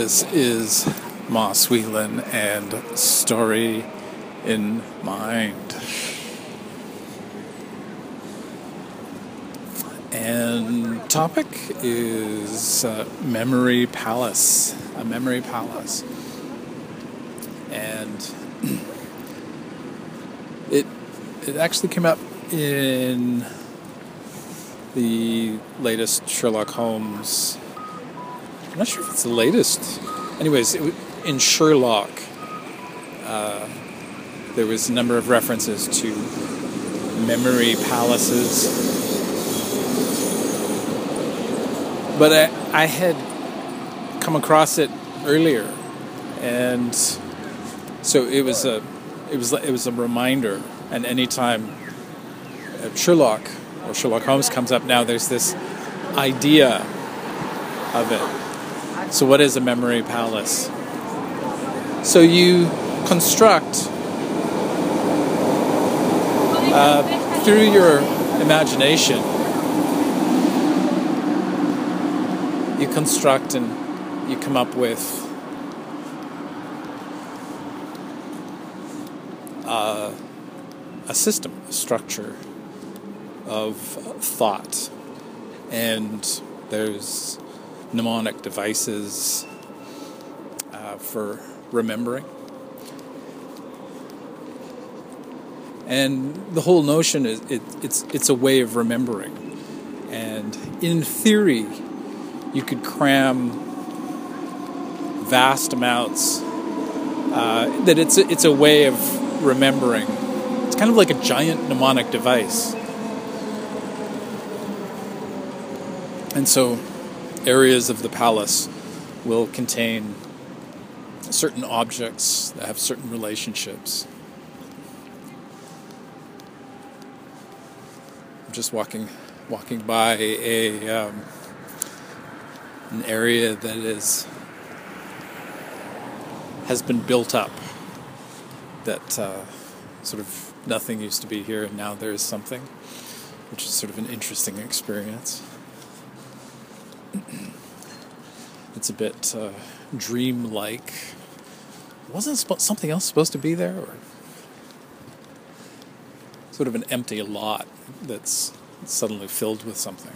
This is Moss Whelan and Story in Mind. And topic is uh, Memory Palace, a memory palace. And it it actually came up in the latest Sherlock Holmes. Not sure if it's the latest. Anyways, it, in Sherlock, uh, there was a number of references to memory palaces. But I, I had come across it earlier, and so it was a it was it was a reminder. And anytime Sherlock or Sherlock Holmes comes up now, there's this idea of it. So, what is a memory palace? So, you construct uh, through your imagination, you construct and you come up with uh, a system, a structure of thought. And there's mnemonic devices uh, for remembering. And the whole notion is it, it's, it's a way of remembering. And in theory, you could cram vast amounts, uh, that it's a, it's a way of remembering. It's kind of like a giant mnemonic device. And so, areas of the palace will contain certain objects that have certain relationships. I'm just walking, walking by a um, an area that is has been built up. That uh, sort of nothing used to be here, and now there is something, which is sort of an interesting experience. it's a bit uh, dream-like. Wasn't something else supposed to be there, or sort of an empty lot that's suddenly filled with something?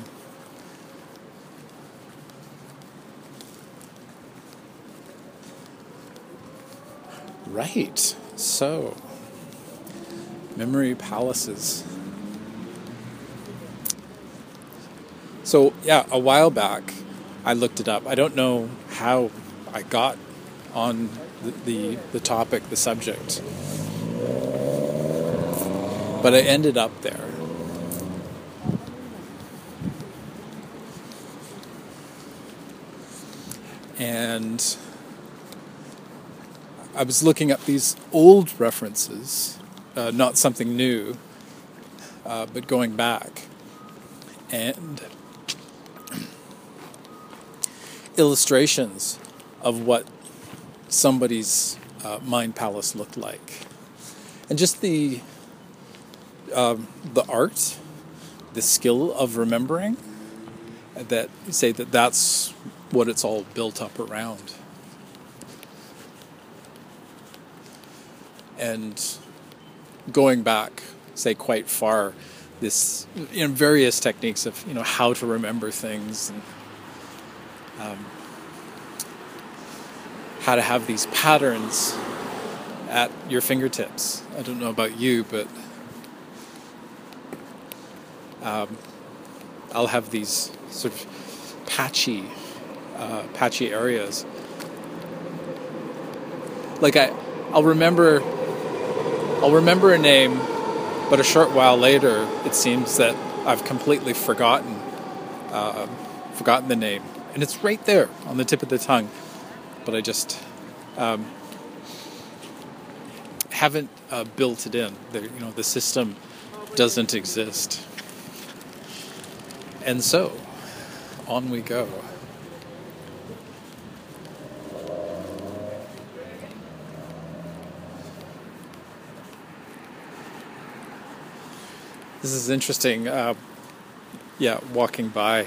Right. So, memory palaces. So, yeah, a while back, I looked it up. I don't know how I got on the, the, the topic, the subject, but I ended up there. And I was looking up these old references, uh, not something new, uh, but going back. And illustrations of what somebody's uh, mind palace looked like, and just the um, the art, the skill of remembering. That say that that's what it's all built up around. And going back, say quite far, this you know various techniques of you know how to remember things and um, how to have these patterns at your fingertips. I don't know about you, but um, I'll have these sort of patchy, uh, patchy areas. Like I, I'll remember, I'll remember a name, but a short while later, it seems that I've completely forgotten, uh, forgotten the name and it's right there on the tip of the tongue, but I just um, haven't uh, built it in. The, you know, the system doesn't exist, and so on we go. This is interesting. Uh, yeah, walking by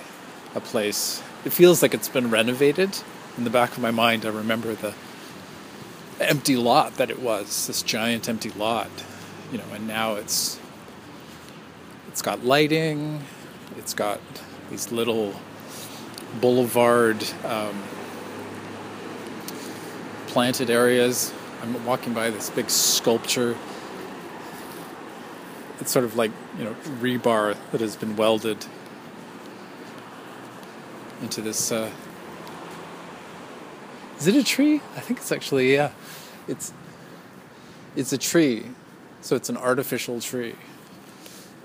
a place it feels like it's been renovated in the back of my mind, I remember the empty lot that it was, this giant empty lot, you know, and now it's it's got lighting, it's got these little boulevard um, planted areas. I'm walking by this big sculpture. It's sort of like you know rebar that has been welded into this. Uh, is it a tree? I think it's actually yeah. It's it's a tree, so it's an artificial tree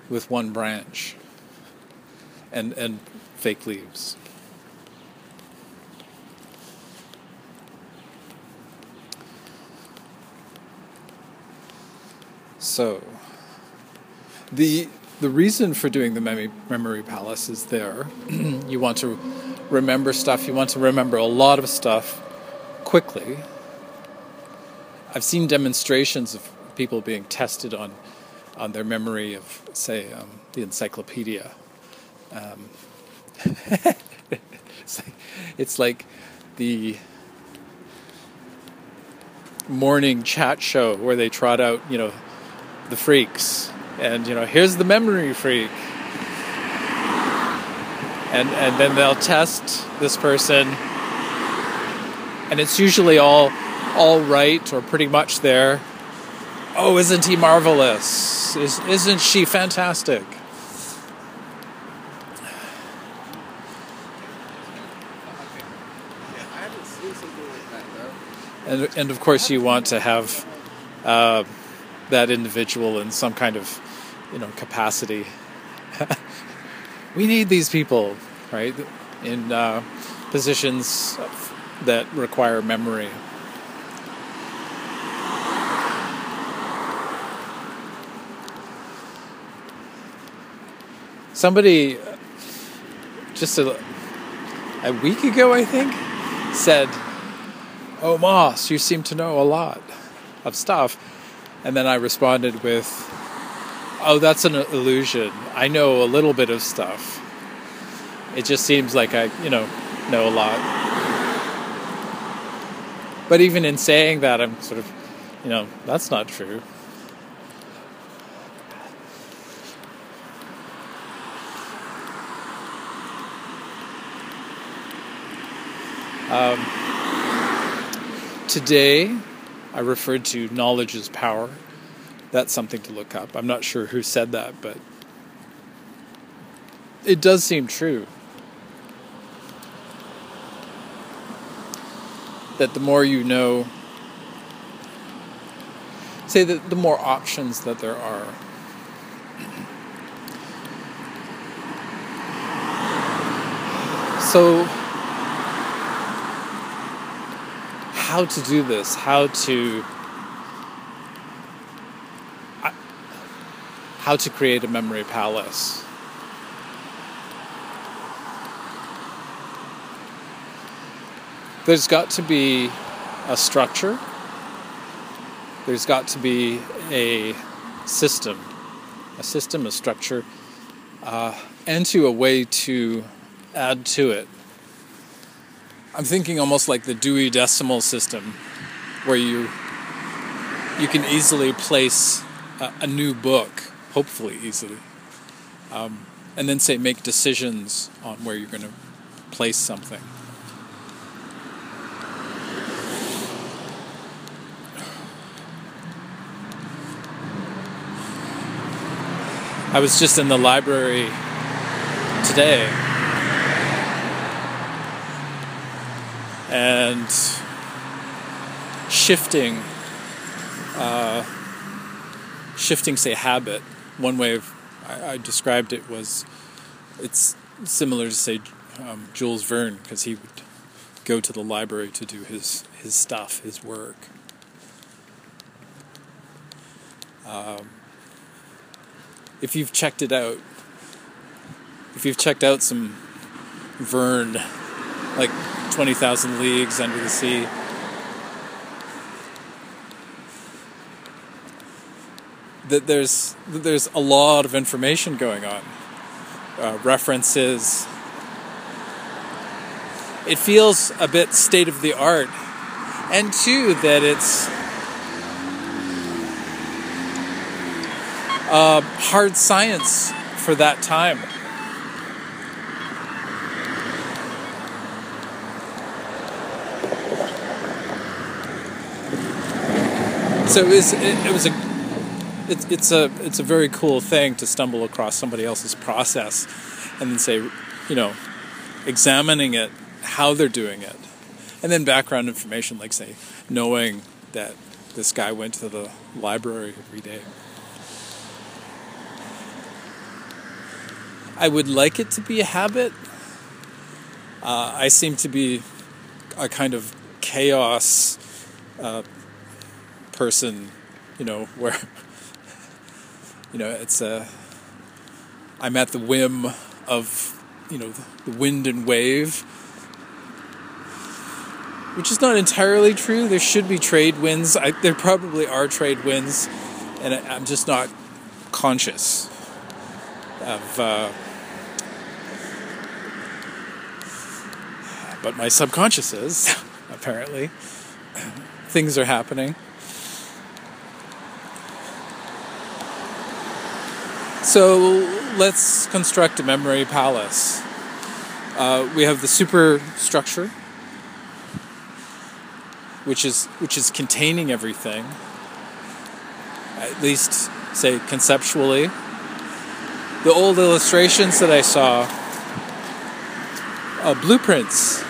with one branch and and fake leaves. So the the reason for doing the memory, memory palace is there. you want to remember stuff. You want to remember a lot of stuff quickly. I've seen demonstrations of people being tested on on their memory of, say, um, the encyclopedia. Um, it's, like, it's like the morning chat show where they trot out, you know, the freaks, and you know, here's the memory freak, and and then they'll test this person and it's usually all all right or pretty much there. Oh, isn't he marvelous? Is, isn't she fantastic? And, and of course, you want to have uh, that individual in some kind of, you know, capacity. We need these people, right, in uh, positions that require memory. Somebody just a, a week ago, I think, said, Oh, Moss, you seem to know a lot of stuff. And then I responded with, Oh, that's an illusion. I know a little bit of stuff. It just seems like I, you know, know a lot. But even in saying that, I'm sort of, you know, that's not true. Um, today, I referred to knowledge as power. That's something to look up. I'm not sure who said that, but it does seem true. that the more you know, say that the more options that there are. So, how to do this? How to how to create a memory palace? there's got to be a structure, there's got to be a system, a system, a structure, uh, and to a way to add to it. I'm thinking almost like the Dewey Decimal System, where you you can easily place a, a new book, hopefully easily, um, and then say make decisions on where you're going to place something. I was just in the library today. And shifting uh, shifting say habit one way of I, I, described it was it's similar to say um, Jules Verne because he would go to the library to do his his stuff his work. Um, if you've checked it out, if you've checked out some Verne, like 20,000 Leagues Under the Sea, that there's there's a lot of information going on, uh, references, it feels a bit state of the art, and two that it's uh, hard science for that time. So it was, it, it was a it's it's a it's a very cool thing to stumble across somebody else's process and then say, you know, examining it, how they're doing it, and then background information like say knowing that this guy went to the library every day. I would like it to be a habit. Uh, I seem to be a kind of chaos uh, person, you know, where you know it's a uh, I'm at the whim of you know the wind and wave, which is not entirely true. There should be trade winds. I, there probably are trade winds, and I, am just not conscious of. Uh, but my subconscious is apparently things are happening. So let's construct a memory palace. Uh, we have the superstructure, which is which is containing everything. At least, say conceptually. The old illustrations that I saw, uh, blueprints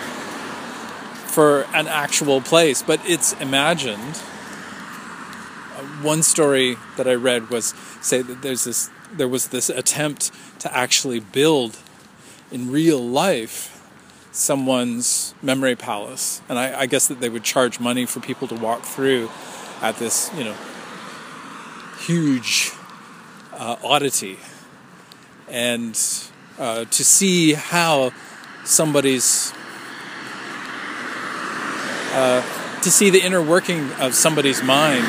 for an actual place, but it's imagined. Uh, one story that I read was say that there's this there was this attempt to actually build in real life someone's memory palace, and I, I guess that they would charge money for people to walk through at this, you know, huge uh, oddity, and uh, to see how somebody's uh, to see the inner working of somebody's mind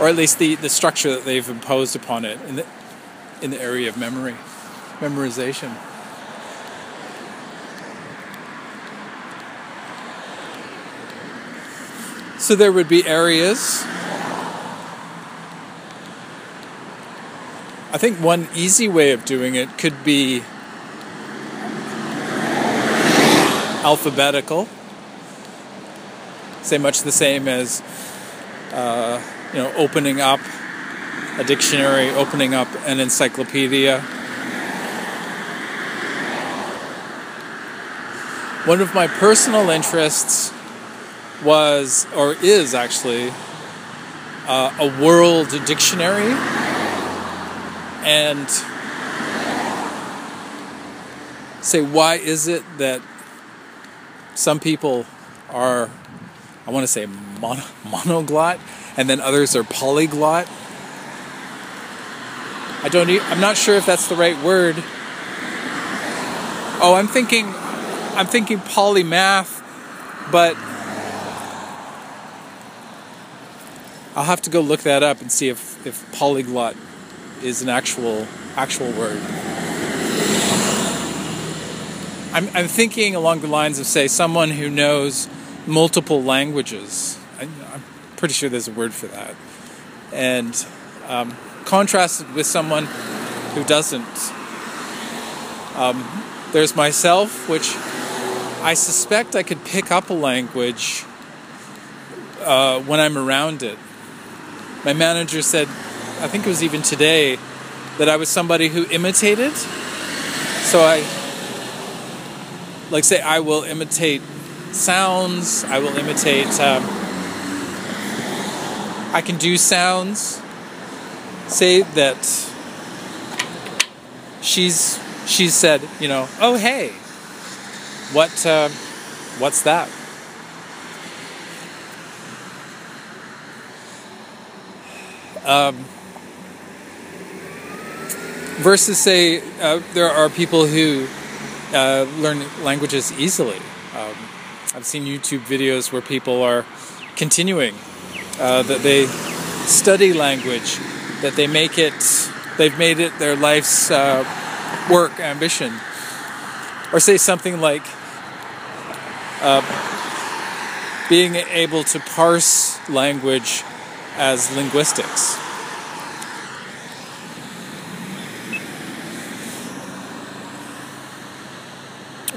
or at least the, the structure that they've imposed upon it in the, in the area of memory, memorization. So there would be areas. I think one easy way of doing it could be alphabetical. Say much the same as uh, you know, opening up a dictionary, opening up an encyclopedia. One of my personal interests was, or is actually, uh, a world dictionary. And say, why is it that some people are, I want to say, mono- monoglot? And then others are polyglot. I don't. I'm not sure if that's the right word. Oh, I'm thinking. I'm thinking polymath, but I'll have to go look that up and see if, if polyglot is an actual actual word. I'm, I'm thinking along the lines of say someone who knows multiple languages. Pretty sure there's a word for that. And um, contrasted with someone who doesn't. Um, there's myself, which I suspect I could pick up a language uh, when I'm around it. My manager said, I think it was even today, that I was somebody who imitated. So I, like, say, I will imitate sounds, I will imitate. Um, I can do sounds. Say that she's she said, you know, oh hey, what uh, what's that? Um, versus say uh, there are people who uh, learn languages easily. Um, I've seen YouTube videos where people are continuing uh, that they study language, that they make it, they've made it their life's uh, work, ambition. or say something like uh, being able to parse language as linguistics.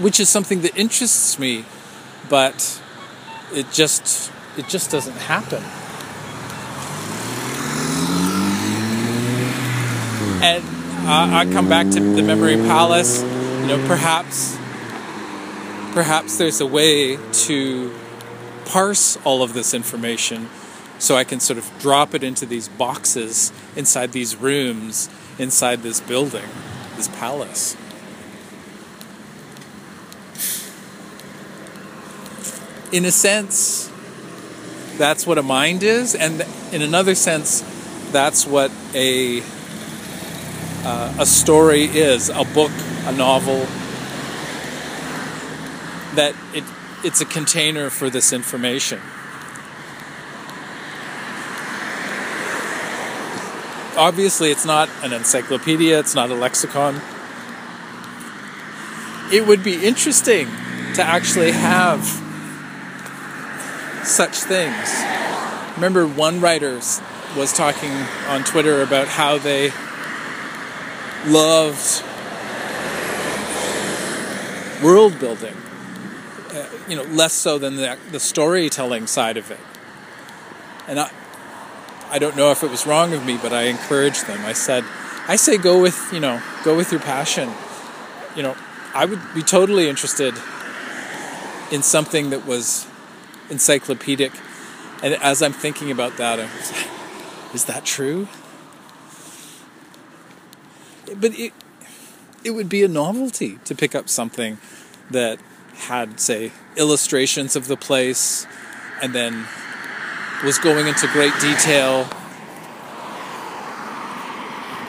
Which is something that interests me, but it just it just doesn't happen. And uh, I come back to the memory palace. You know, perhaps perhaps there's a way to parse all of this information so I can sort of drop it into these boxes inside these rooms inside this building, this palace. In a sense, that's what a mind is, and in another sense, that's what a uh, a story is a book, a novel. That it it's a container for this information. Obviously, it's not an encyclopedia, it's not a lexicon. It would be interesting to actually have such things. Remember, one writer was talking on Twitter about how they loved world building, uh, you know, less so than the, the storytelling side of it. And I, I don't know if it was wrong of me, but I encouraged them. I said, I say go with, you know, go with your passion. You know, I would be totally interested in something that was encyclopedic. And as I'm thinking about that, I'm, is that true? But it, it would be a novelty to pick up something that had, say, illustrations of the place and then was going into great detail.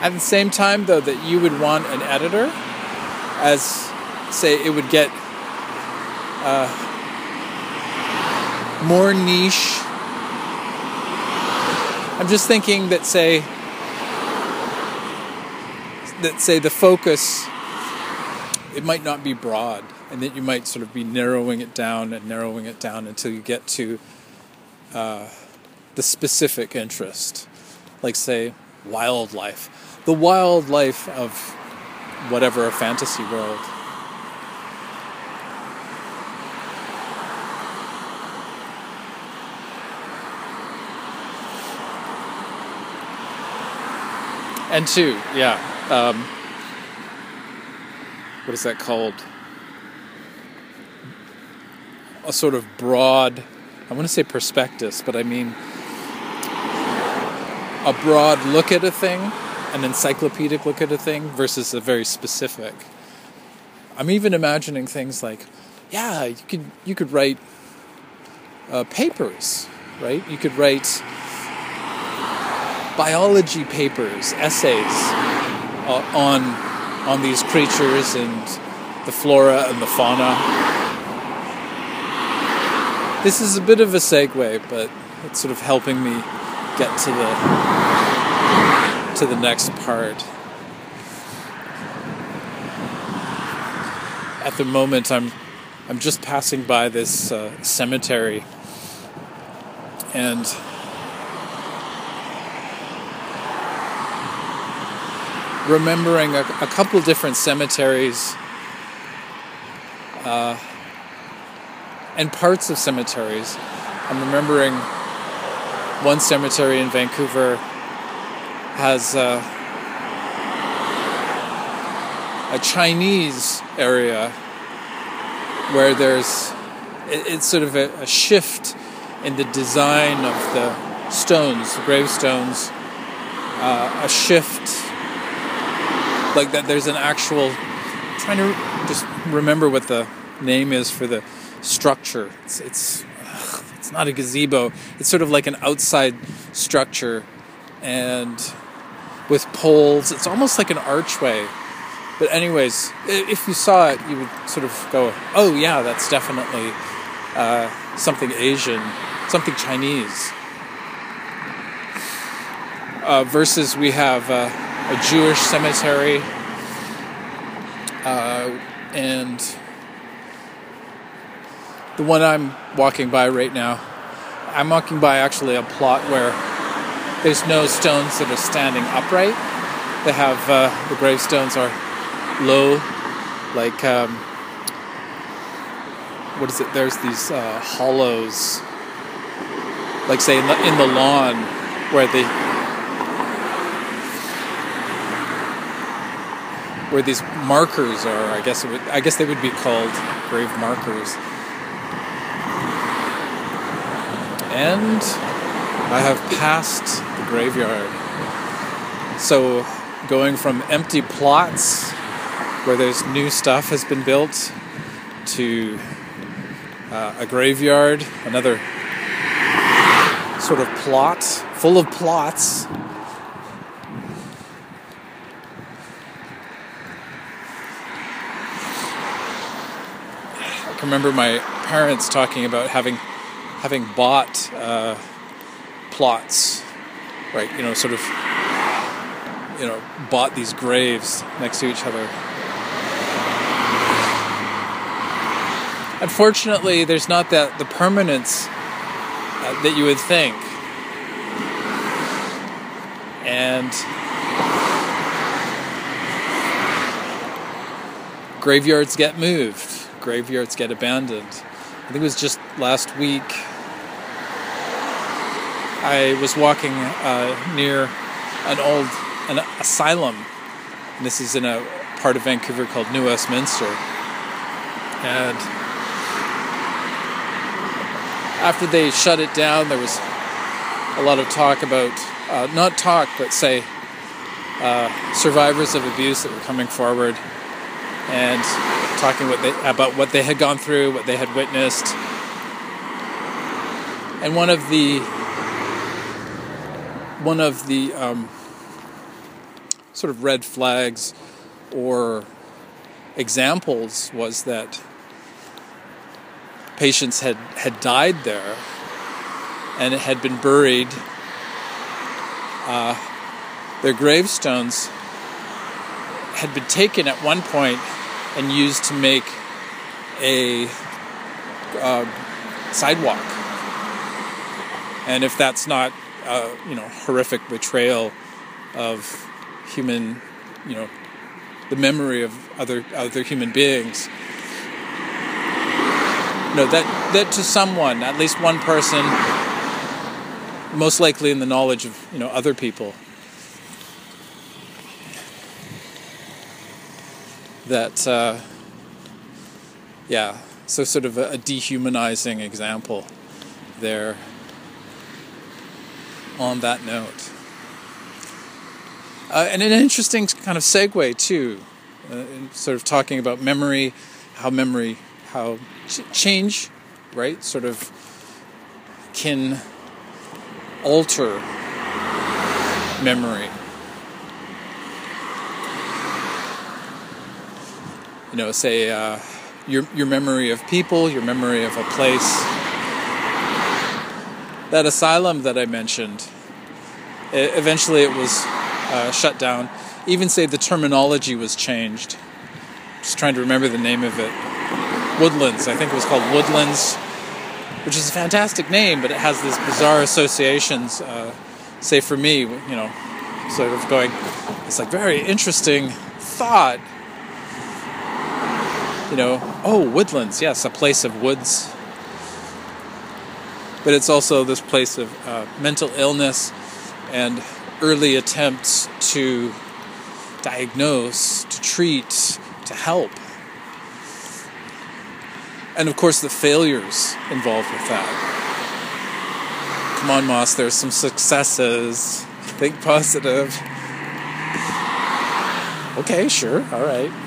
At the same time, though, that you would want an editor, as say it would get uh, more niche. I'm just thinking that, say, that say the focus, it might not be broad, and that you might sort of be narrowing it down and narrowing it down until you get to. Uh, the specific interest, like, say, wildlife, the wildlife of whatever a fantasy world. And two, yeah. Um, what is that called? A sort of broad, I want to say prospectus, but I mean a broad look at a thing, an encyclopedic look at a thing, versus a very specific. I'm even imagining things like, yeah, you could you could write uh, papers, right? You could write biology papers, essays on on these creatures and the flora and the fauna. This is a bit of a segue, but it's sort of helping me get to the to the next part. At the moment, I'm I'm just passing by this uh, cemetery, and remembering a, a couple different cemeteries uh, and parts of cemeteries. I'm remembering one cemetery in Vancouver has uh, a Chinese area where there's it's sort of a, a, shift in the design of the stones, the gravestones, uh, a shift like that. There's an actual I'm trying to just remember what the name is for the structure. It's, it's it's not a gazebo. It's sort of like an outside structure, and with poles. It's almost like an archway. But anyways, if you saw it, you would sort of go, "Oh yeah, that's definitely uh, something Asian, something Chinese." Uh, versus we have uh, a Jewish cemetery uh, And the one I'm walking by right now, I'm walking by actually a plot where there's no stones that are standing upright. They have uh, the gravestones are low, like um, what is it? There's these uh, hollows, like say in the, in the lawn where the where these markers are. I guess would, I guess they would be called grave markers. And I have passed the graveyard. So going from empty plots where there's new stuff has been built to uh, a graveyard, another sort of plot full of plots. Remember my parents talking about having having bought uh, plots, right? You know, sort of, you know, bought these graves next to each other. Unfortunately, there's not that the permanence uh, that you would think, and graveyards get moved, graveyards get abandoned. I think it was just last week. I was walking uh, near an old an asylum. And this is in a part of Vancouver called New Westminster. And after they shut it down, there was a lot of talk about, uh, not talk, but say, uh, survivors of abuse that were coming forward and talking what they, about what they had gone through, what they had witnessed. And one of the one of the um, sort of red flags or examples was that patients had, had died there and it had been buried. Uh, their gravestones had been taken at one point and used to make a uh, sidewalk. And if that's not, uh, you know, horrific betrayal of human, you know, the memory of other other human beings, no, that that to someone, at least one person, most likely in the knowledge of you know other people, that uh, yeah, so sort of a, a dehumanizing example there. On that note, uh, and an interesting kind of segue too, uh, sort of talking about memory, how memory, how ch- change, right, sort of can alter memory. You know, say uh, your your memory of people, your memory of a place. That asylum that I mentioned, it, eventually it was uh, shut down. Even say the terminology was changed. Just trying to remember the name of it. Woodlands, I think it was called Woodlands, which is a fantastic name, but it has these bizarre associations. Uh, say for me, you know, sort of going, it's like very interesting thought. You know, oh, Woodlands, yes, a place of woods. But it's also this place of uh, mental illness and early attempts to diagnose, to treat, to help. And of course, the failures involved with that. Come on, Moss, there's some successes. Think positive. Okay, sure, all right.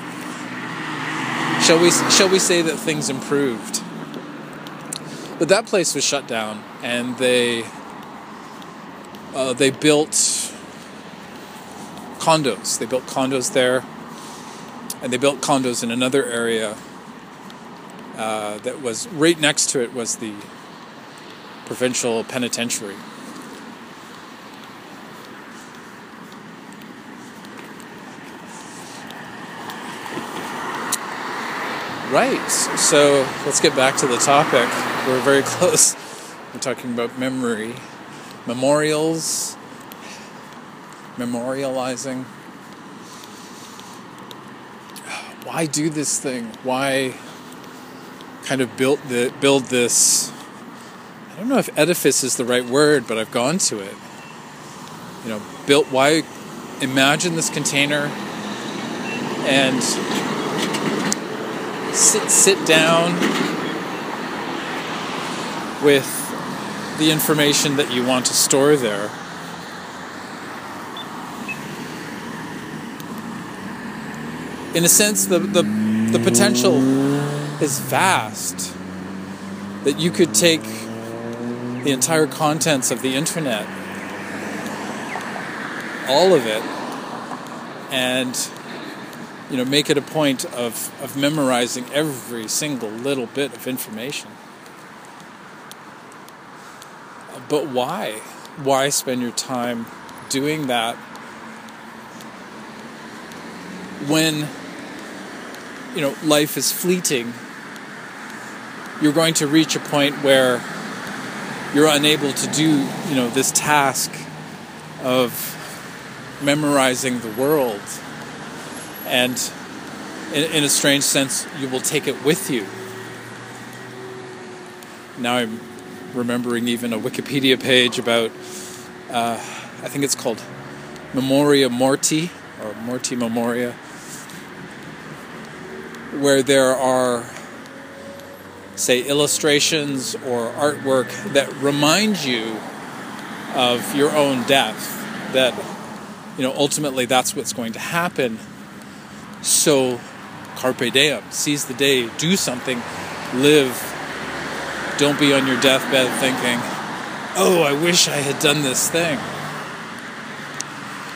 Shall we, shall we say that things improved? But that place was shut down, and they uh, they built condos. They built condos there, and they built condos in another area uh, that was right next to it was the provincial penitentiary. Right. So let's get back to the topic. We're very close. We're talking about memory, memorials, memorializing. Why do this thing? Why kind of build the build this? I don't know if edifice is the right word, but I've gone to it. You know, built. Why imagine this container and sit sit down with the information that you want to store there. In a sense, the, the, the potential is vast. That you could take the entire contents of the internet, all of it, and you know, make it a point of, of memorizing every single little bit of information. But why? Why spend your time doing that when, you know, life is fleeting? You're going to reach a point where you're unable to do, you know, this task of memorizing the world and in, in, a strange sense, you will take it with you. Now I'm remembering even a Wikipedia page about, uh, I think it's called Memoria Morti, or Morti Memoria, where there are, say, illustrations or artwork that remind you of your own death, that, you know, ultimately that's what's going to happen so, carpe diem, seize the day, do something, live. Don't be on your deathbed thinking, oh, I wish I had done this thing.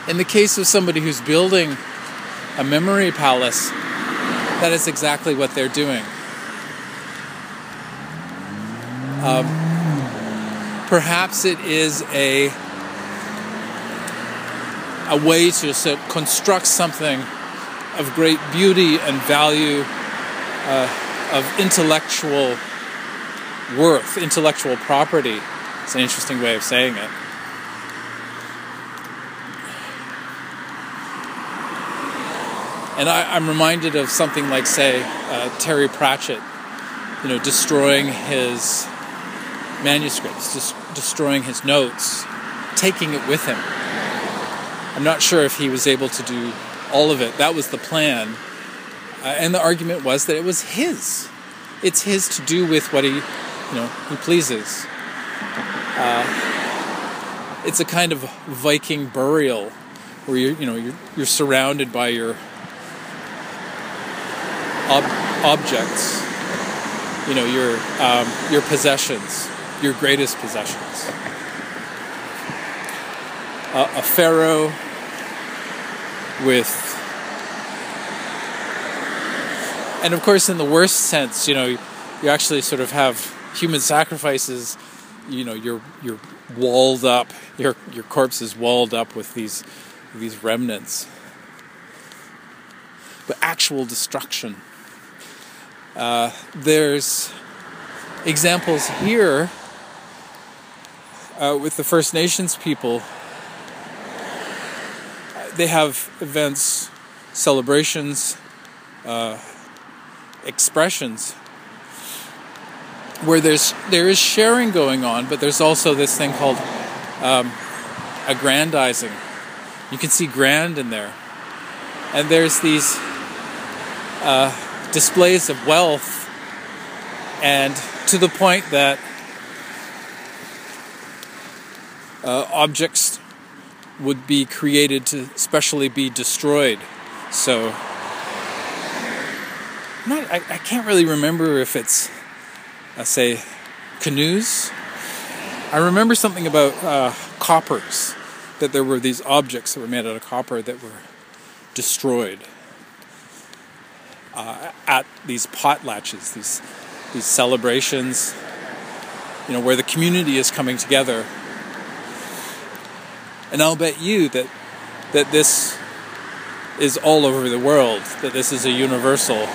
In the case of somebody who's building a memory palace, that is exactly what they're doing. Um, perhaps it is a a way to construct something of great beauty and value, uh, of intellectual worth, intellectual property. It's an interesting way of saying it. And I, am reminded of something like, say, uh, Terry Pratchett, you know, destroying his manuscripts, des- destroying his notes, taking it with him. I'm not sure if he was able to do all of it. That was the plan. Uh, and the argument was that it was his. It's his to do with what he, you know, he pleases. Uh, it's a kind of Viking burial where you you know you're, you're surrounded by your ob- objects, you know your um, your possessions, your greatest possessions. Uh, a pharaoh with and of course in the worst sense you know you actually sort of have human sacrifices you know you're you're walled up your your corpse is walled up with these these remnants. But actual destruction. Uh, there's examples here uh, with the First Nations people they have events, celebrations, uh, expressions where there's there is sharing going on, but there's also this thing called um, aggrandizing. You can see grand in there, and there's these uh, displays of wealth, and to the point that uh, objects would be created to specially be destroyed. So, not, I, I can't really remember if it's, I say, canoes. I remember something about uh, coppers, that there were these objects that were made out of copper that were destroyed uh, at these potlatches, these these celebrations, you know, where the community is coming together and I'll bet you that that this is all over the world, that this is a universal.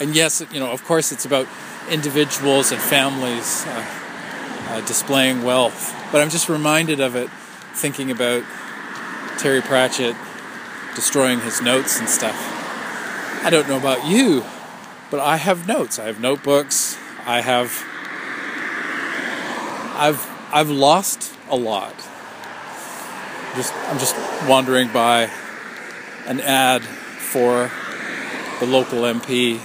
And yes, you know, of course, it's about individuals and families uh, uh, displaying wealth, but I'm just reminded of it thinking about Terry Pratchett destroying his notes and stuff. I don't know about you, but I have notes. I have notebooks. I have I've I've lost a lot. Just I'm just wandering by an ad for the local MP.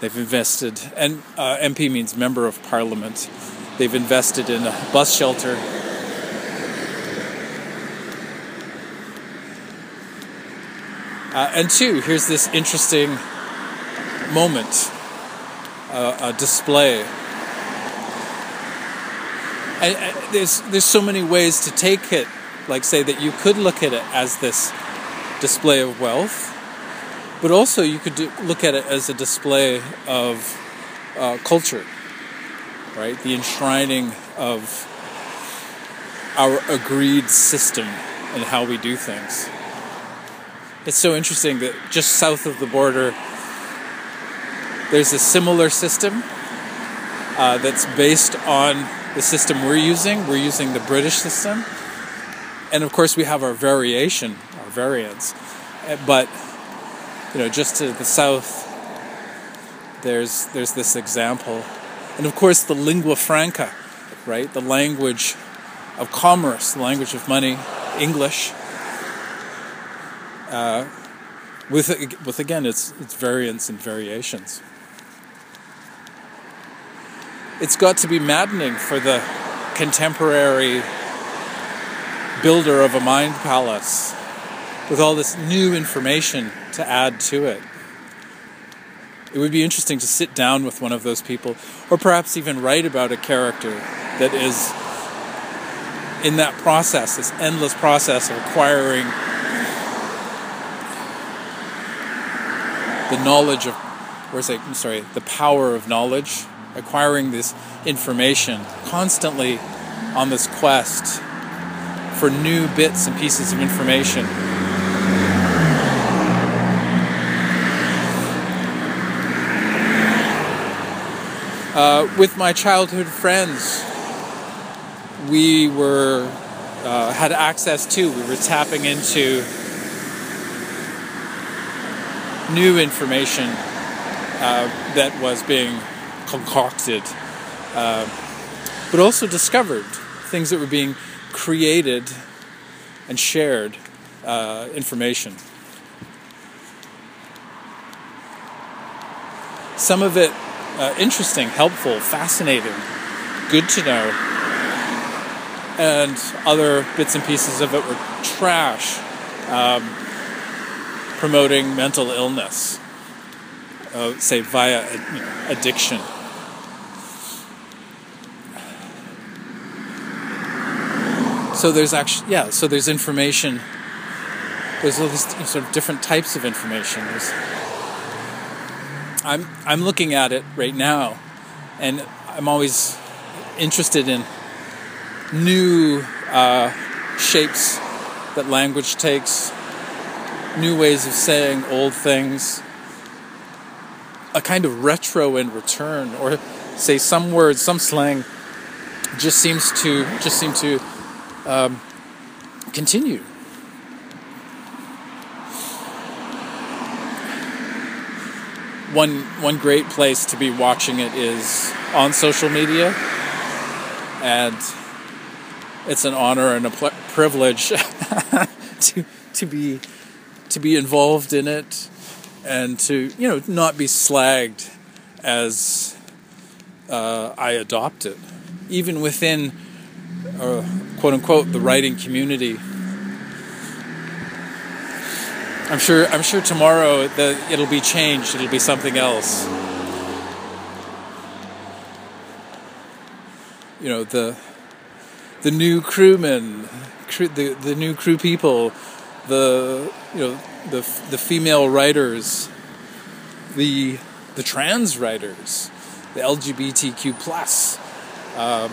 They've invested, and uh, MP means member of parliament. They've invested in a bus shelter. Uh, and two, here's this interesting moment, uh, a display. And, and there's there's so many ways to take it. Like say that you could look at it as this display of wealth, but also you could do, look at it as a display of uh, culture, right? The enshrining of our agreed system and how we do things. It's so interesting that just south of the border, there's a similar system uh, that's based on the system we're using. We're using the British system. And of course, we have our variation, our variants. Uh, but, you know, just to the south, there's, there's this example. And of course, the lingua franca, right? The language of commerce, the language of money, English. Uh, with, with again, its, its variants and variations. It's got to be maddening for the contemporary builder of a mind palace with all this new information to add to it. It would be interesting to sit down with one of those people, or perhaps even write about a character that is in that process, this endless process of acquiring the knowledge of, or say, I'm sorry, the power of knowledge, acquiring this information constantly on this quest for new bits and pieces of information. Uh, with my childhood friends, we were uh, had access to. We were tapping into new information uh, that was being concocted, uh, but also discovered things that were being created and shared uh, information. Some of it uh, interesting, helpful, fascinating, good to know, and other bits and pieces of it were trash, um, promoting mental illness, uh, say via you know, addiction. So there's actually yeah so there's information. There's all these sort of different types of information. There's, i'm i'm looking at it right now and i'm always interested in new uh, shapes that language takes new ways of saying old things a kind of retro in return or say some words some slang just seems to just seem to um, continue. One one great place to be watching it is on social media, and it's an honor and a pl- privilege to to be to be involved in it and to you know not be slagged as uh, I adopt it, even within uh, quote unquote the writing community. I'm sure I'm sure tomorrow that it'll be changed. It'll be something else. You know the the new crewmen, crew, the the new crew people, the you know the the female writers, the the trans writers, the LGBTQ plus. Um,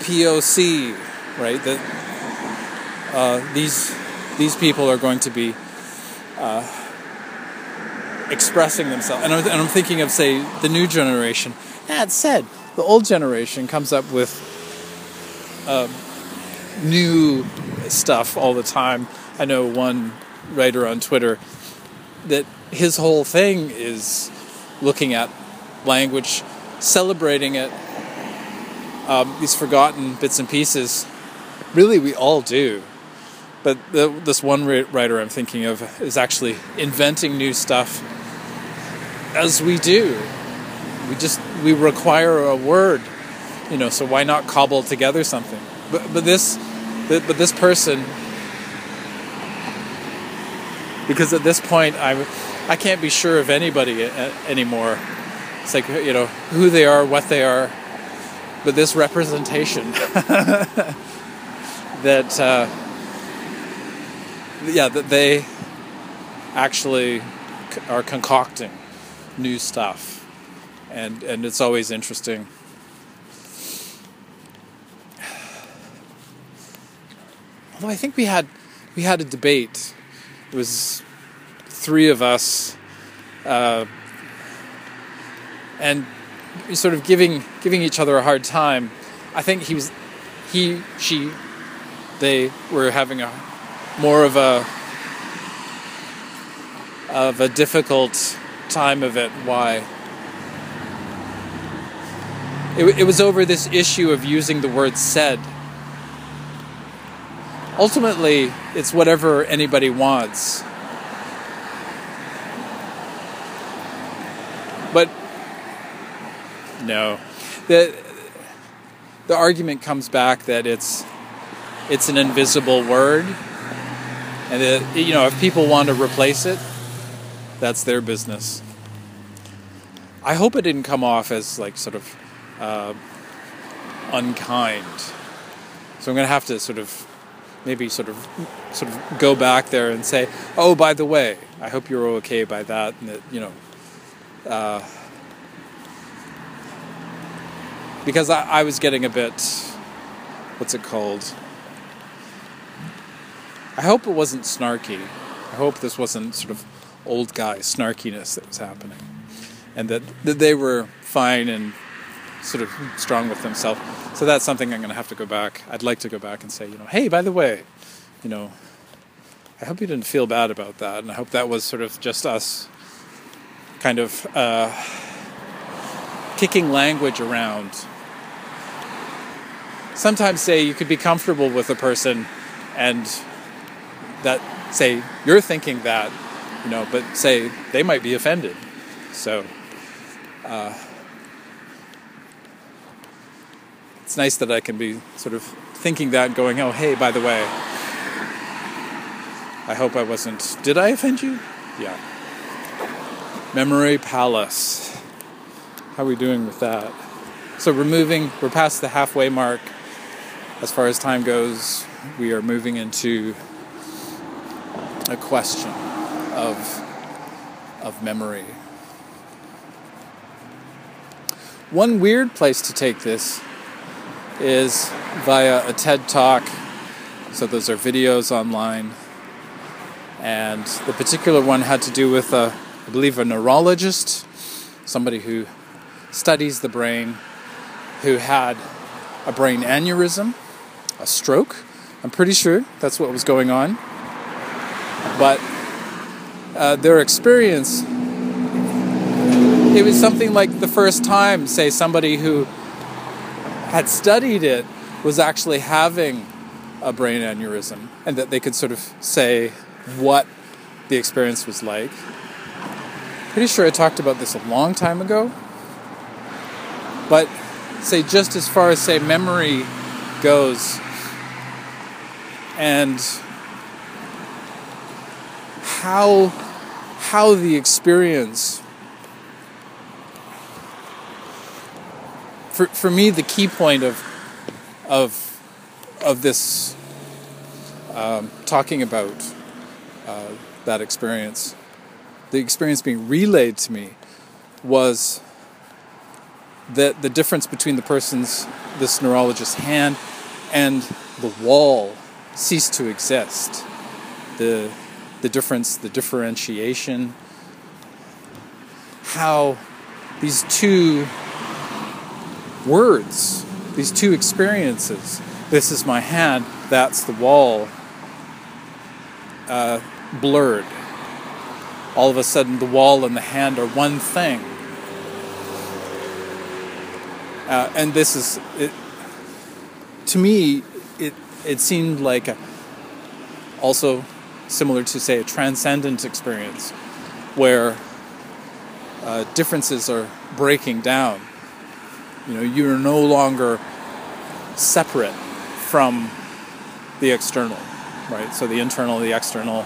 POC, right? That uh, these these people are going to be uh, expressing themselves. And I'm, and I'm thinking of, say, the new generation. That said, the old generation comes up with um, new stuff all the time. I know one writer on Twitter that his whole thing is looking at language, celebrating it, um, these forgotten bits and pieces. Really, we all do. But the, this one writer I'm thinking of is actually inventing new stuff as we do. We just we require a word, you know. So why not cobble together something? But but this but, this person because at this point I I can't be sure of anybody anymore. It's like you know who they are, what they are, but this representation that uh, yeah that they actually are concocting new stuff, and and it's always interesting. Although I think we had we had a debate. It was three of us, uh, and sort of giving giving each other a hard time. I think he was he she they were having a more of a of a difficult time of it. Why? It, it was over this issue of using the word said. Ultimately, it's whatever anybody wants. But no, the the argument comes back that it's it's an invisible word, and that you know if people want to replace it, that's their business. I hope it didn't come off as like sort of uh, unkind. So I'm going to have to sort of maybe sort of sort of go back there and say, oh, by the way, I hope you're okay by that, and that you know. Uh, because I, I was getting a bit, what's it called? I hope it wasn't snarky. I hope this wasn't sort of old guy snarkiness that was happening, and that, that they were fine and sort of strong with themselves. So that's something I'm going to have to go back. I'd like to go back and say, you know, hey, by the way, you know, I hope you didn't feel bad about that, and I hope that was sort of just us kind of uh, kicking language around. Sometimes, say, you could be comfortable with a person and that, say, you're thinking that you know, but say they might be offended. So, uh, it's nice that I can be sort of thinking that, and going, oh, hey, by the way, I hope I wasn't. Did I offend you? Yeah. Memory Palace. How are we doing with that? So we're moving, we're past the halfway mark as far as time goes. We are moving into a question of, of memory. One weird place to take this is via a TED Talk. So, those are videos online. And the particular one had to do with, a, I believe, a neurologist, somebody who studies the brain, who had a brain aneurysm, a stroke. I'm pretty sure that's what was going on. But uh, their experience, it was something like the first time, say, somebody who had studied it was actually having a brain aneurysm, and that they could sort of say what the experience was like. Pretty sure I talked about this a long time ago, but say just as far as say memory goes, and how how the experience for for me the key point of of of this um, talking about uh, that experience the experience being relayed to me was that the difference between the person's this neurologist's hand and the wall ceased to exist the the difference, the differentiation, how these two words, these two experiences, this is my hand, that's the wall, uh, blurred. All of a sudden, the wall and the hand are one thing. Uh, and this is, it, to me, it, it seemed like a, also similar to, say, a transcendent experience where uh, differences are breaking down. You know, you're no longer separate from the external, right? So the internal, the external,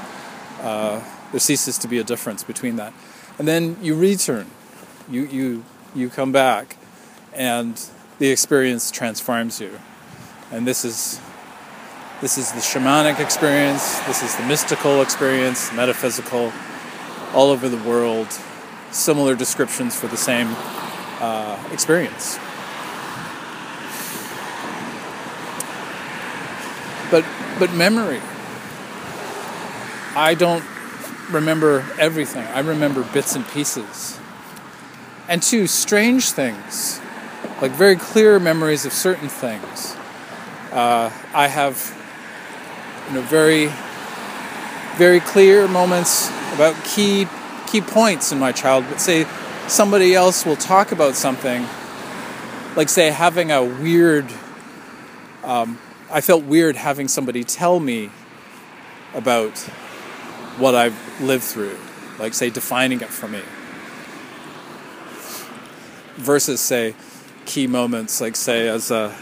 uh, there ceases to be a difference between that. And then you return, you, you, you come back, and the experience transforms you. And this is this is the shamanic experience, this is the mystical experience, metaphysical, all over the world, similar descriptions for the same uh, experience. But but memory. I don't remember everything. I remember bits and pieces. And two strange things, like very clear memories of certain things. Uh, I have you know, very, very clear moments about key key points in my childhood. But say somebody else will talk about something, like say having a weird. Um, I felt weird having somebody tell me about what I've lived through, like say defining it for me, versus say key moments, like say as a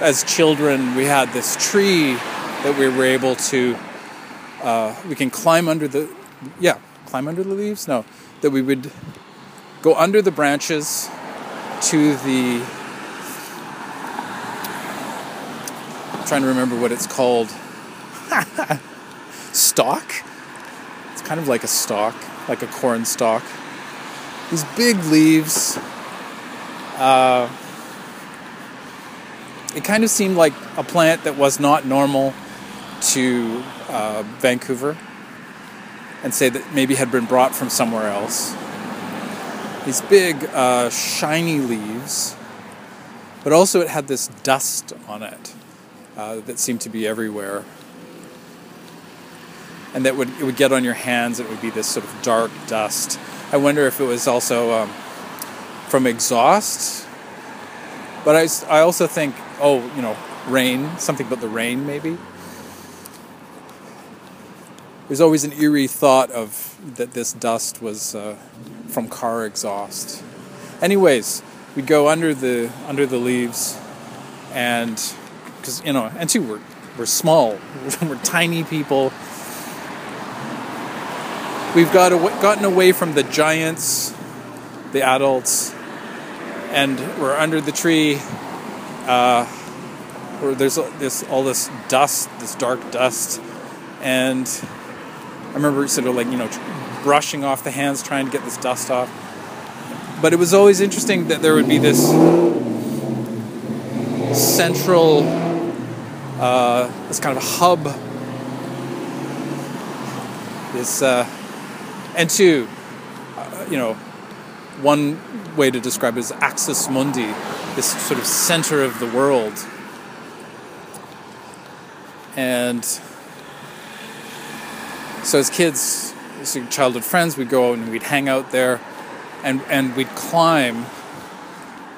as children, we had this tree that we were able to, uh, we can climb under the, yeah, climb under the leaves? No, that we would go under the branches to the, I'm trying to remember what it's called. stalk? It's kind of like a stalk, like a corn stalk. These big leaves. Uh, it kind of seemed like a plant that was not normal to uh, Vancouver and say that maybe had been brought from somewhere else. These big, uh, shiny leaves, but also it had this dust on it uh, that seemed to be everywhere. And that would it would get on your hands. It would be this sort of dark dust. I wonder if it was also um, from exhaust. But I, I also think oh, you know, rain, something about the rain maybe. There's always an eerie thought of that this dust was uh, from car exhaust. Anyways, we'd go under the under the leaves, and because you know, and two, we're we're small, we're tiny people. We've got aw- gotten away from the giants, the adults, and we're under the tree uh, where there's this all this dust, this dark dust, and I remember sort of like you know brushing off the hands, trying to get this dust off. But it was always interesting that there would be this central, uh, this kind of hub, this, uh, and two, uh, you know, one way to describe it is axis mundi, this sort of center of the world. And so as kids, as childhood friends, we'd go out and we'd hang out there and, and we'd climb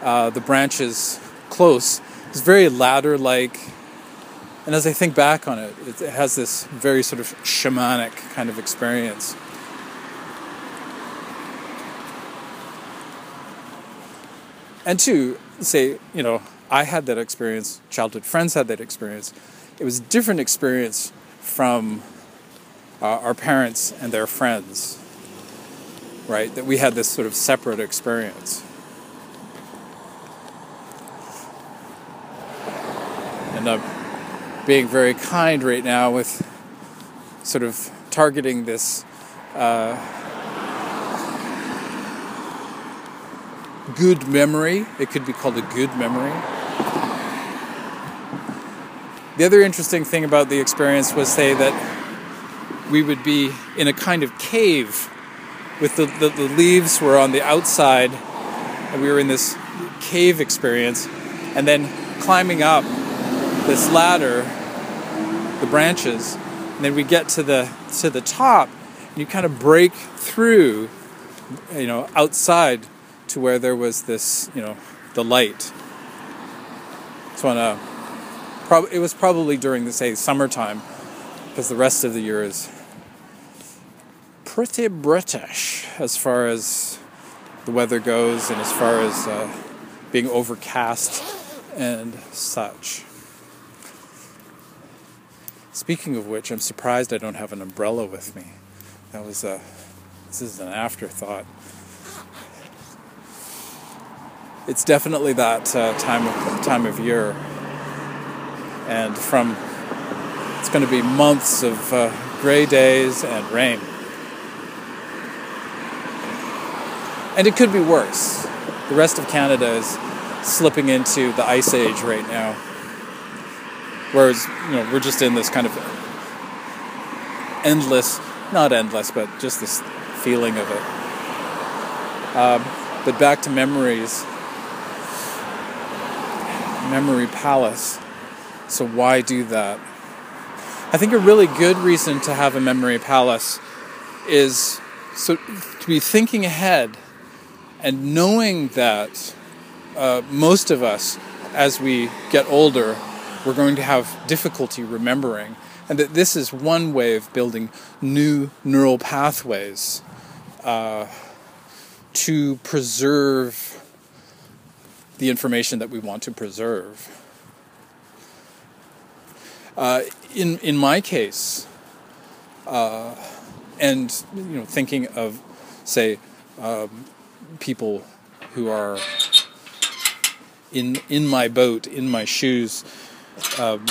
uh, the branches close. It's very ladder like. And as I think back on it, it, it has this very sort of shamanic kind of experience. And two, say, you know, I had that experience, childhood friends had that experience. It was a different experience from uh, our parents and their friends, right? That we had this sort of separate experience. And I'm being very kind right now with sort of targeting this. Uh, good memory. It could be called a good memory. The other interesting thing about the experience was, say, that we would be in a kind of cave with the, the, the leaves were on the outside, and we were in this cave experience, and then climbing up this ladder, the branches, and then we get to the to the top, and you kind of break through, you know, outside to where there was this, you know, the light. So on a, prob- it was probably during the say summertime, because the rest of the year is pretty British as far as the weather goes and as far as uh, being overcast and such. Speaking of which, I'm surprised I don't have an umbrella with me. That was a. This is an afterthought. It's definitely that uh, time of time of year, and from it's going to be months of uh, gray days and rain. And it could be worse. The rest of Canada is slipping into the ice age right now. Whereas, you know, we're just in this kind of endless, not endless, but just this feeling of it. Um, but back to memories. Memory Palace. So, why do that? I think a really good reason to have a memory palace is so to be thinking ahead and knowing that uh, most of us, as we get older, we're going to have difficulty remembering, and that this is one way of building new neural pathways uh, to preserve the information that we want to preserve. Uh, in in my case, uh, and you know, thinking of, say, um, people who are in in my boat, in my shoes, um,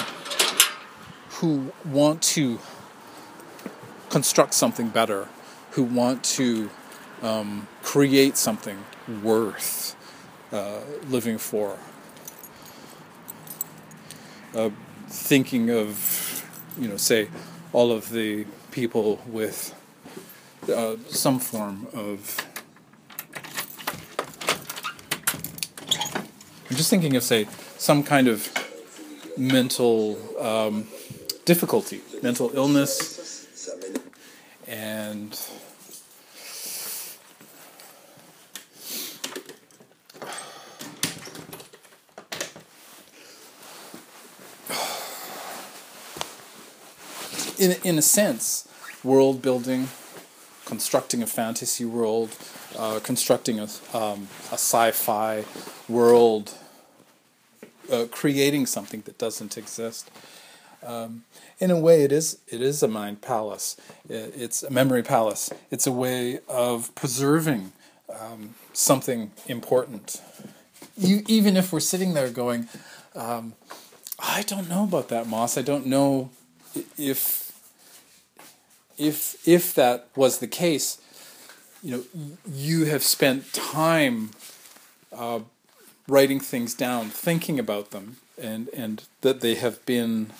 who want to construct something better, who want to um, create something worth uh, living for. Uh, thinking of, you know, say, all of the people with uh, some form of I'm just thinking of, say, some kind of mental um, difficulty, mental illness, and in in a sense, world building, constructing a fantasy world, uh, constructing a, um, a sci-fi world, uh, creating something that doesn't exist. Um, in a way, it is it is a mind palace. It's a memory palace. It's a way of preserving um, something important. You, even if we're sitting there going, um, I don't know about that, Moss. I don't know if if if that was the case. You know, you have spent time uh, writing things down, thinking about them, and and that they have been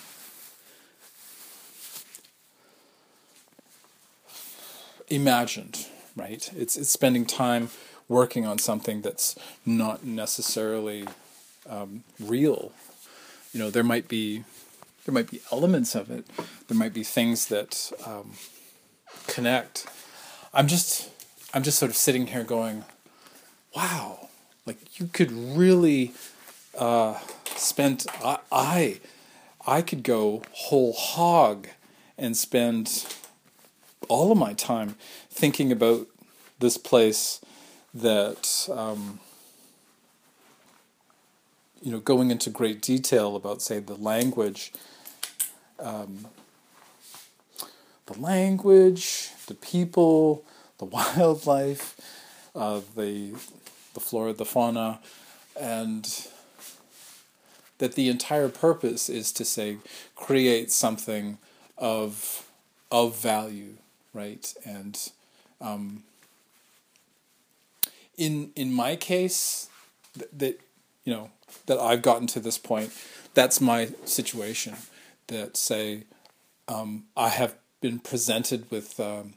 imagined. Right? It's it's spending time working on something that's not necessarily um, real. You know, there might be there might be elements of it. There might be things that um, connect. I'm just I'm just sort of sitting here going, wow, like you could really uh, spend. I, I I could go whole hog and spend all of my time thinking about this place that um, you know going into great detail about say the language um, the language the people the wildlife uh, the the flora, the fauna, and that the entire purpose is to say create something of of value, right? And um, in in my case, th- that you know that I've gotten to this point, that's my situation. That say um, I have been presented with um,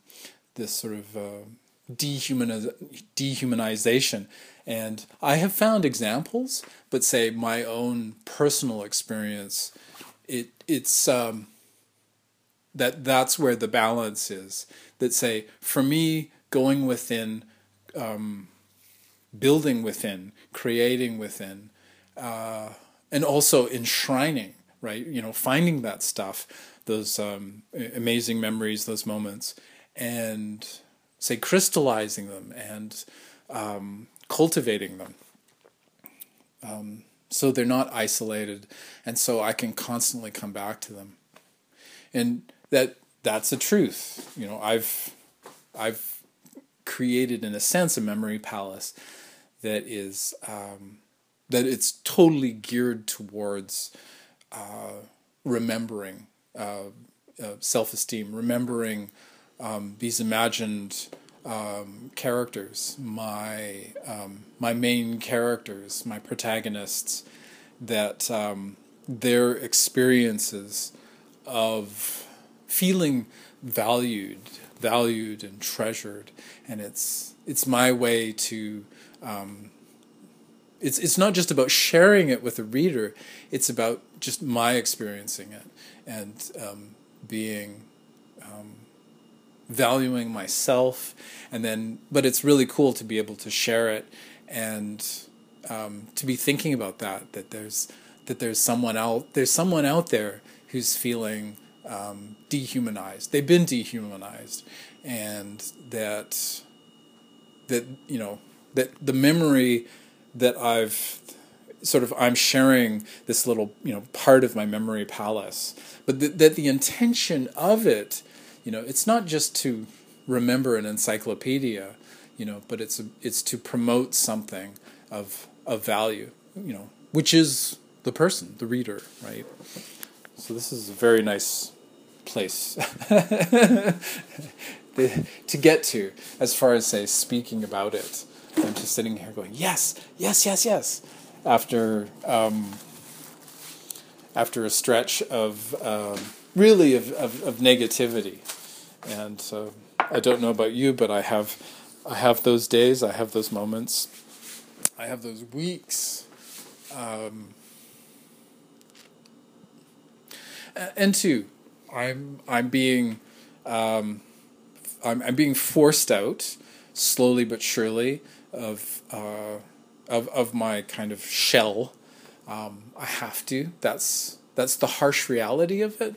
this sort of uh, dehumaniz- dehumanization. And I have found examples, but say my own personal experience, it it's um, that that's where the balance is. That say for me, going within, um, building within, creating within, uh, and also enshrining, right? You know, finding that stuff, those um, amazing memories, those moments, and say crystallizing them and um, cultivating them. Um, so they're not isolated, and so I can constantly come back to them, and that that's a truth. You know, I've I've created in a sense a memory palace that is um, that it's totally geared towards uh, remembering uh, uh, self-esteem, remembering um, these imagined um, characters, my um, my main characters, my protagonists, that um, their experiences of feeling valued, valued and treasured, and it's it's my way to. Um, it's it's not just about sharing it with the reader; it's about just my experiencing it and um, being valuing myself and then but it's really cool to be able to share it and um, to be thinking about that that there's that there's someone out there's someone out there who's feeling um, dehumanized. They've been dehumanized and that that you know that the memory that I've sort of I'm sharing this little you know part of my memory palace but th- that the intention of it you know, it's not just to remember an encyclopedia, you know, but it's a, it's to promote something of of value, you know, which is the person, the reader, right? So this is a very nice place to get to as far as say speaking about it. I'm just sitting here going, yes, yes, yes, yes. After um, after a stretch of um, really of, of, of negativity. And uh, I don't know about you, but I have I have those days, I have those moments, I have those weeks. Um, and two, I'm I'm being um, I'm, I'm being forced out slowly but surely of uh, of of my kind of shell. Um, I have to. That's that's the harsh reality of it.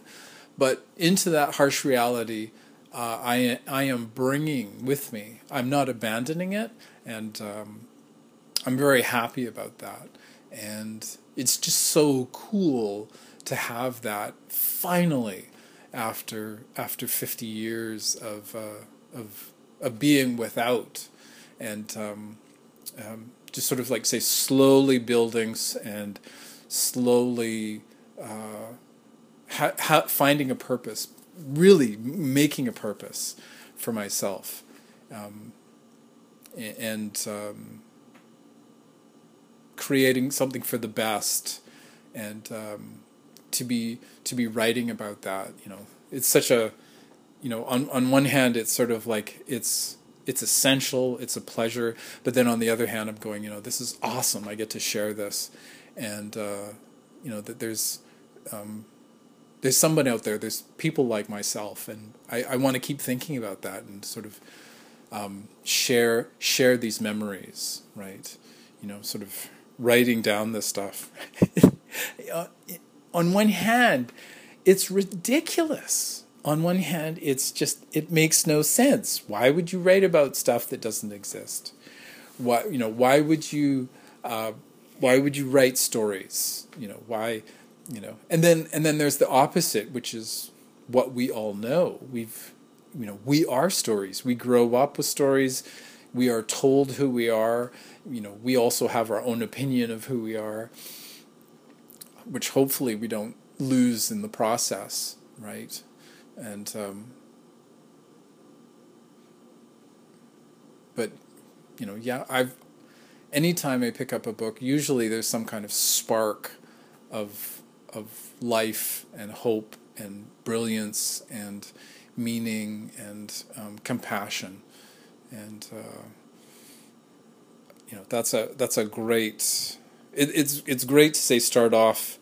But into that harsh reality, uh, I I am bringing with me. I'm not abandoning it, and um, I'm very happy about that. And it's just so cool to have that finally after after 50 years of uh, of of being without, and um, um, just sort of like say slowly building and slowly. Uh, ha- ha- finding a purpose, really making a purpose for myself, um, and um, creating something for the best, and um, to be to be writing about that. You know, it's such a, you know, on on one hand, it's sort of like it's it's essential, it's a pleasure, but then on the other hand, I'm going, you know, this is awesome. I get to share this, and uh, you know that there's um, there's someone out there. There's people like myself, and I, I want to keep thinking about that and sort of um, share share these memories, right? You know, sort of writing down this stuff. Uh, on one hand, it's ridiculous. On one hand, it's just it makes no sense. Why would you write about stuff that doesn't exist? Why you know why would you uh, why would you write stories? You know why you know and then and then there's the opposite which is what we all know we've you know we are stories we grow up with stories we are told who we are you know we also have our own opinion of who we are which hopefully we don't lose in the process right and um, but you know yeah i've anytime i pick up a book usually there's some kind of spark of of life and hope and brilliance and meaning and um, compassion. and uh, you know that's a that's a great. It, it's it's great to say start off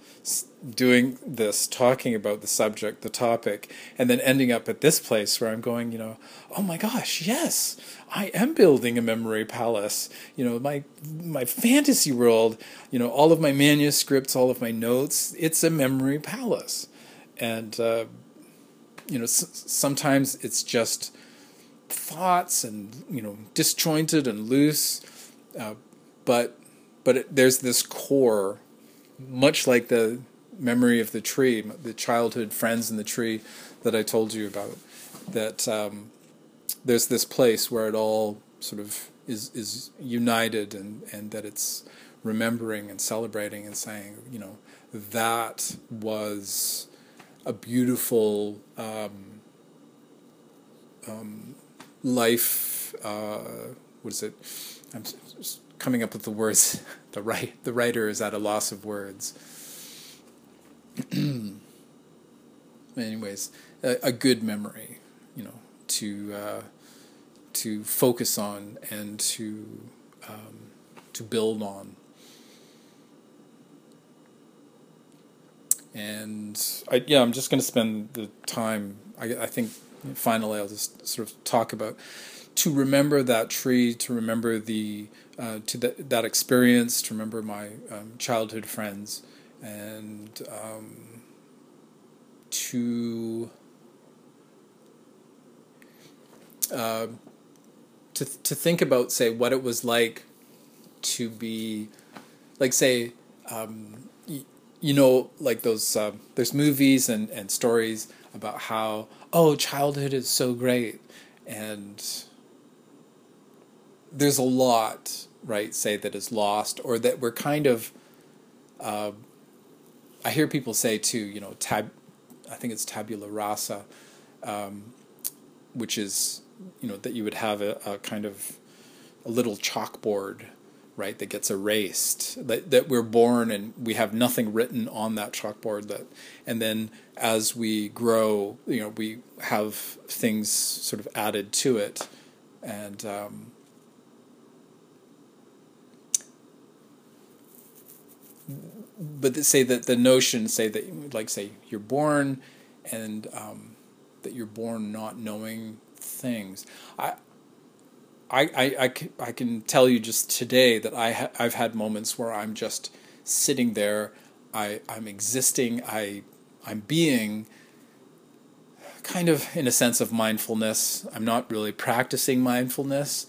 doing this, talking about the subject, the topic, and then ending up at this place where I'm going, you know, oh my gosh, yes, I am building a memory palace. You know, my my fantasy world, you know, all of my manuscripts, all of my notes, it's a memory palace, and uh, you know, s- sometimes it's just thoughts and you know disjointed and loose, uh, but but it, there's this core, much like the memory of the tree, the childhood friends in the tree that I told you about. That um, there's this place where it all sort of is is united, and and that it's remembering and celebrating and saying, you know, that was a beautiful um, um, life. Uh, what is it? I'm coming up with the words. The right, the writer is at a loss of words. Anyways, a, a, good memory, you know, to uh, to focus on and to um, to build on. And I, yeah, I'm just going to spend the time. I, I think finally I'll just sort of talk about to remember that tree, to remember the uh, to the, that experience, to remember my um, childhood friends, and um, to uh, to to think about say what it was like to be like say um, y- you know like those uh, there's movies and, and stories about how oh childhood is so great. And there's a lot right say that is lost or that we're kind of uh, I hear people say too you know tab I think it's tabula rasa um, which is you know that you would have a, a kind of a little chalkboard right that gets erased that that we're born and we have nothing written on that chalkboard that and then as we grow you know we have things sort of added to it. And um, but say that the notion say that like say you're born and um, that you're born not knowing things. I, I, I, can tell you just today that I ha- I've had moments where I'm just sitting there, I, I'm existing, I, I'm being kind of in a sense of mindfulness. I'm not really practicing mindfulness,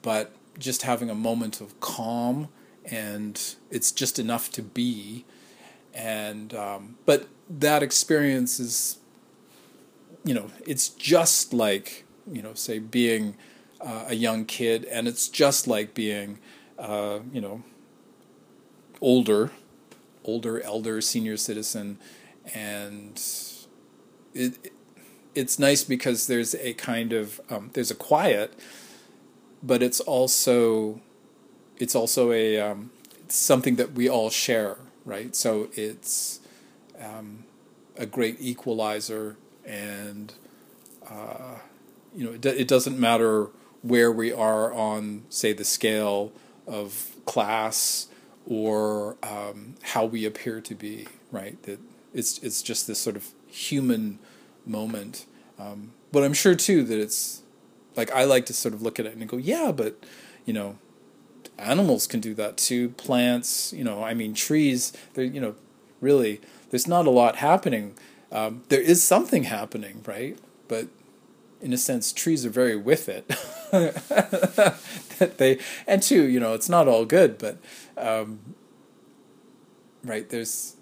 but just having a moment of calm and it's just enough to be. And, um, but that experience is, you know, it's just like you know, say being uh, a young kid, and it's just like being, uh, you know, older, older, elder, senior citizen, and it, it's nice because there's a kind of um, there's a quiet, but it's also it's also a um, it's something that we all share, right? So it's um, a great equalizer and. Uh, you know, it, it doesn't matter where we are on, say, the scale of class or um, how we appear to be, right? That it's it's just this sort of human moment. Um, but I'm sure too that it's like I like to sort of look at it and go, yeah, but you know, animals can do that too. Plants, you know, I mean, trees. They're you know, really, there's not a lot happening. Um, there is something happening, right? But in a sense, trees are very with it. that they and two, you know, it's not all good, but um, right there's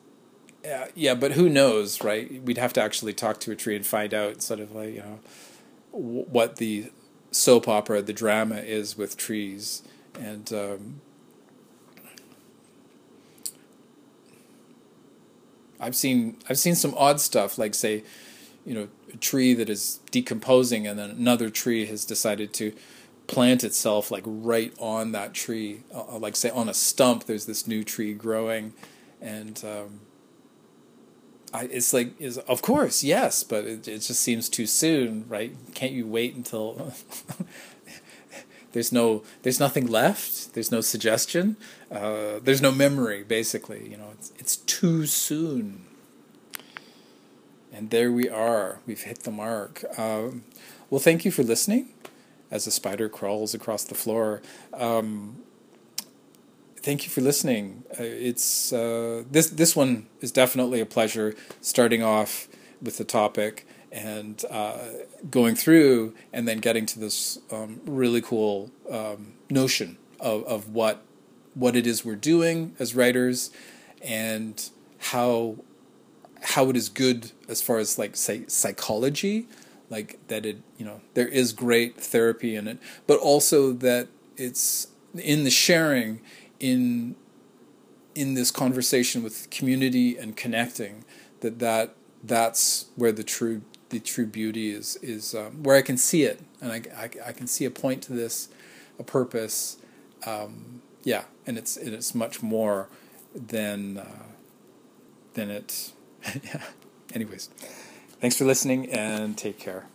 yeah, yeah, but who knows, right? We'd have to actually talk to a tree and find out, sort of like you know, w- what the soap opera, the drama is with trees, and um, I've seen I've seen some odd stuff, like say you know a tree that is decomposing and then another tree has decided to plant itself like right on that tree uh, uh, like say on a stump there's this new tree growing. And um, I, it's like is of course yes but it, it just seems too soon right? Can't you wait until There's no there's nothing left. There's no suggestion. Uh, there's no memory. Basically, you know, it's it's too soon. And there we are. We've hit the mark. Um, well, thank you for listening. As a spider crawls across the floor. Um, thank you for listening. Uh, it's uh, this this one is definitely a pleasure. Starting off with the topic and uh, going through, and then getting to this um, really cool um, notion of of what what it is we're doing as writers, and how how it is good as far as like say psychology like that it you know there is great therapy in it but also that it's in the sharing in in this conversation with community and connecting that that that's where the true the true beauty is is um, where I can see it and I, I, I, can see a point to this a purpose um, yeah and it's and it's much more than uh, than it yeah. Anyways thanks for listening and take care